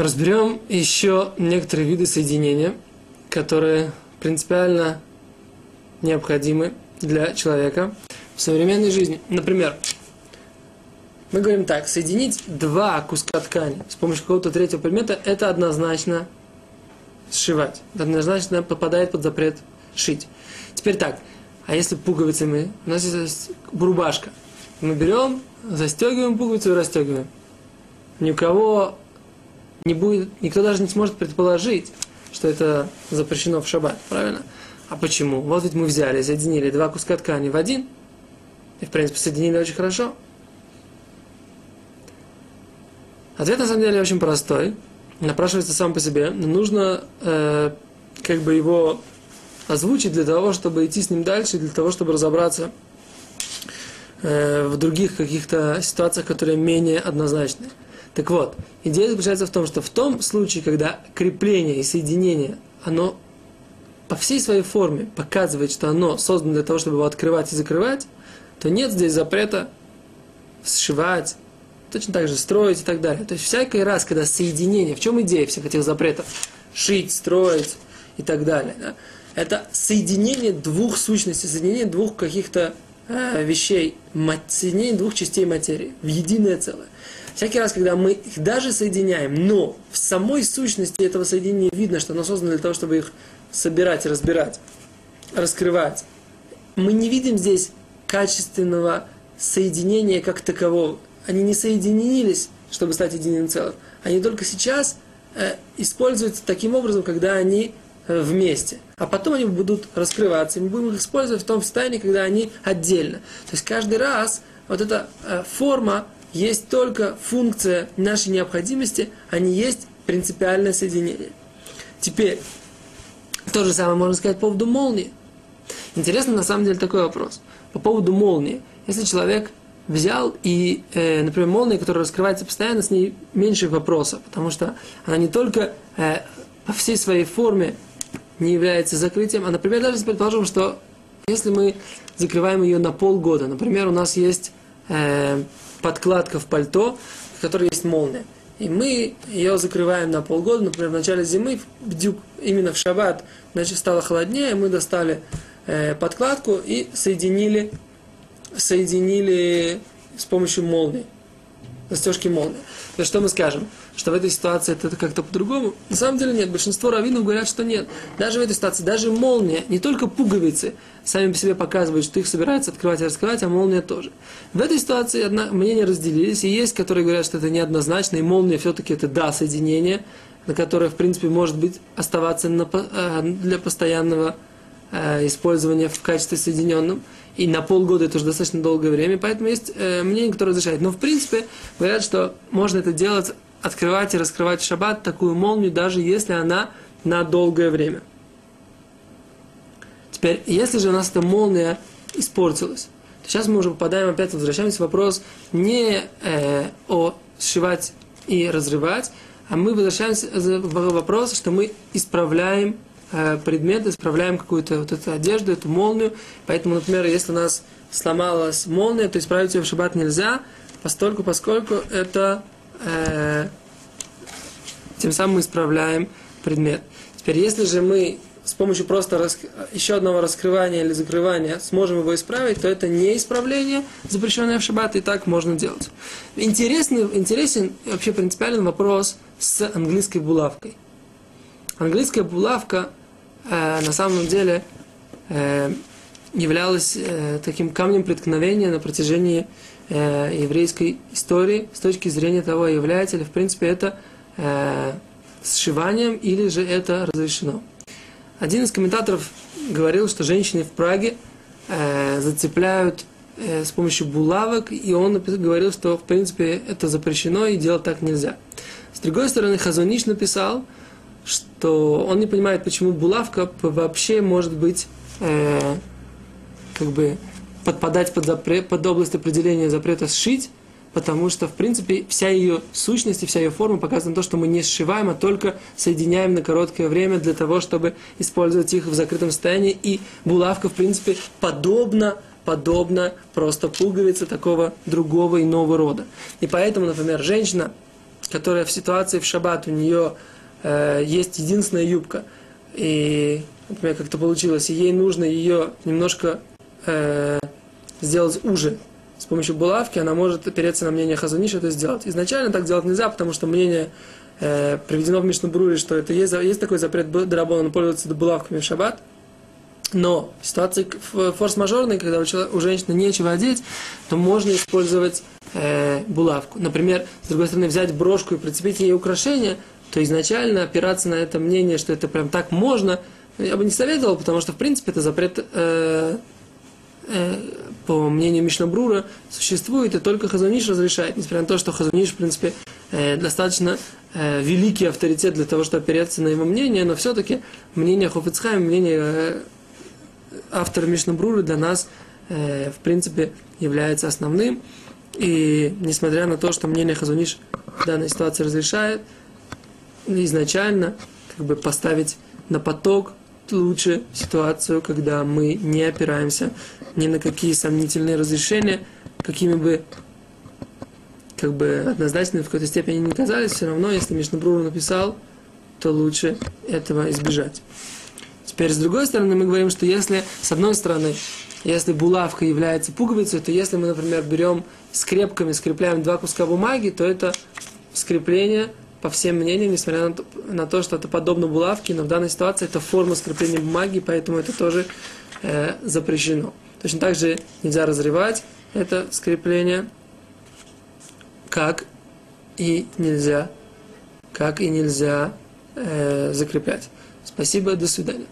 Разберем еще некоторые виды соединения, которые принципиально необходимы для человека в современной жизни. Например, мы говорим так, соединить два куска ткани с помощью какого-то третьего предмета, это однозначно сшивать. Однозначно попадает под запрет шить. Теперь так, а если пуговицами, у нас есть рубашка. Мы берем, застегиваем пуговицу и расстегиваем. Ни у кого не будет, никто даже не сможет предположить, что это запрещено в шаббат, правильно? А почему? Вот ведь мы взяли, соединили два куска ткани в один, и, в принципе, соединили очень хорошо. Ответ, на самом деле, очень простой. Напрашивается сам по себе. Но нужно э, как бы его озвучить для того, чтобы идти с ним дальше, для того, чтобы разобраться э, в других каких-то ситуациях, которые менее однозначны. Так вот, идея заключается в том, что в том случае, когда крепление и соединение, оно по всей своей форме показывает, что оно создано для того, чтобы его открывать и закрывать, то нет здесь запрета сшивать, точно так же строить и так далее. То есть всякий раз, когда соединение, в чем идея всех этих запретов? Шить, строить и так далее. Да? Это соединение двух сущностей, соединение двух каких-то вещей, соединение двух частей материи в единое целое. Всякий раз, когда мы их даже соединяем, но в самой сущности этого соединения видно, что оно создано для того, чтобы их собирать, разбирать, раскрывать. Мы не видим здесь качественного соединения как такового. Они не соединились, чтобы стать единым целым. Они только сейчас э, используются таким образом, когда они э, вместе. А потом они будут раскрываться, и мы будем их использовать в том состоянии, когда они отдельно. То есть каждый раз вот эта э, форма есть только функция нашей необходимости, а не есть принципиальное соединение. Теперь, то же самое можно сказать по поводу молнии. Интересно на самом деле такой вопрос. По поводу молнии. Если человек взял и, э, например, молния, которая раскрывается постоянно, с ней меньше вопросов, потому что она не только э, по всей своей форме не является закрытием, а, например, даже предположим, что если мы закрываем ее на полгода, например, у нас есть э, подкладка в пальто, в которой есть молния, и мы ее закрываем на полгода, например, в начале зимы, вдюк, именно в шаббат, значит, стало холоднее, мы достали э, подкладку и соединили, соединили с помощью молнии, застежки молнии. То что мы скажем? Что в этой ситуации это как-то по-другому? На самом деле нет. Большинство раввинов говорят, что нет. Даже в этой ситуации, даже молния, не только пуговицы сами по себе показывают, что их собираются открывать и раскрывать, а молния тоже. В этой ситуации одна, мнения разделились, и есть, которые говорят, что это неоднозначно, и молния все-таки это да, соединение, на которое, в принципе, может быть оставаться на, э, для постоянного э, использования в качестве соединенным и на полгода это уже достаточно долгое время, поэтому есть э, мнение, которое разрешает. Но в принципе говорят, что можно это делать, открывать и раскрывать в шаббат такую молнию, даже если она на долгое время. Теперь, если же у нас эта молния испортилась, то сейчас мы уже попадаем опять, возвращаемся к вопрос не э, о сшивать и разрывать, а мы возвращаемся в вопрос, что мы исправляем Э, предмет, исправляем какую-то вот эту одежду, эту молнию. Поэтому, например, если у нас сломалась молния, то исправить ее в шаббат нельзя, постольку, поскольку это э, тем самым мы исправляем предмет. Теперь, если же мы с помощью просто рас... еще одного раскрывания или закрывания сможем его исправить, то это не исправление, запрещенное в шаббат, и так можно делать. Интересный, интересен вообще принципиальный вопрос с английской булавкой. Английская булавка э, на самом деле э, являлась э, таким камнем преткновения на протяжении еврейской истории с точки зрения того, является ли в принципе это сшиванием или же это разрешено. Один из комментаторов говорил, что женщины в Праге зацепляют с помощью булавок, и он говорил, что в принципе это запрещено и делать так нельзя. С другой стороны, Хазуниш написал, что он не понимает, почему булавка вообще может быть э, как бы подпадать под, запрет, под область определения запрета сшить, потому что, в принципе, вся ее сущность и вся ее форма показана то, что мы не сшиваем, а только соединяем на короткое время для того, чтобы использовать их в закрытом состоянии. И булавка, в принципе, подобна подобно просто пуговице такого другого иного рода. И поэтому, например, женщина которая в ситуации в шаббат у нее э, есть единственная юбка, и, например, как-то получилось, и ей нужно ее немножко э, сделать уже с помощью булавки, она может опереться на мнение Хазуниш это сделать. Изначально так делать нельзя, потому что мнение э, приведено в Мишнабруре, что это есть, есть такой запрет Драбона пользоваться булавками в шаббат. Но в ситуации форс-мажорной, когда у, у женщины нечего одеть, то можно использовать э, булавку. Например, с другой стороны, взять брошку и прицепить ей украшение, то изначально опираться на это мнение, что это прям так можно, я бы не советовал, потому что, в принципе, это запрет, э, э, по мнению Мишнабрура, существует, и только Хазуниш разрешает, несмотря на то, что Хазуниш, в принципе, э, достаточно э, великий авторитет для того, чтобы опереться на его мнение, но все-таки мнение Хофицхайм, мнение э, автора Мишнабрура для нас, э, в принципе, является основным. И несмотря на то, что мнение Хазуниш в данной ситуации разрешает, изначально как бы поставить на поток лучше ситуацию, когда мы не опираемся ни на какие сомнительные разрешения, какими бы как бы однозначно в какой-то степени не казались, все равно, если Мишнабрур написал, то лучше этого избежать. Теперь, с другой стороны, мы говорим, что если, с одной стороны, если булавка является пуговицей, то если мы, например, берем скрепками, скрепляем два куска бумаги, то это скрепление по всем мнениям, несмотря на то, на то, что это подобно булавке, но в данной ситуации это форма скрепления бумаги, поэтому это тоже э, запрещено. Точно так же нельзя разрывать это скрепление, как и нельзя, как и нельзя э, закреплять. Спасибо, до свидания.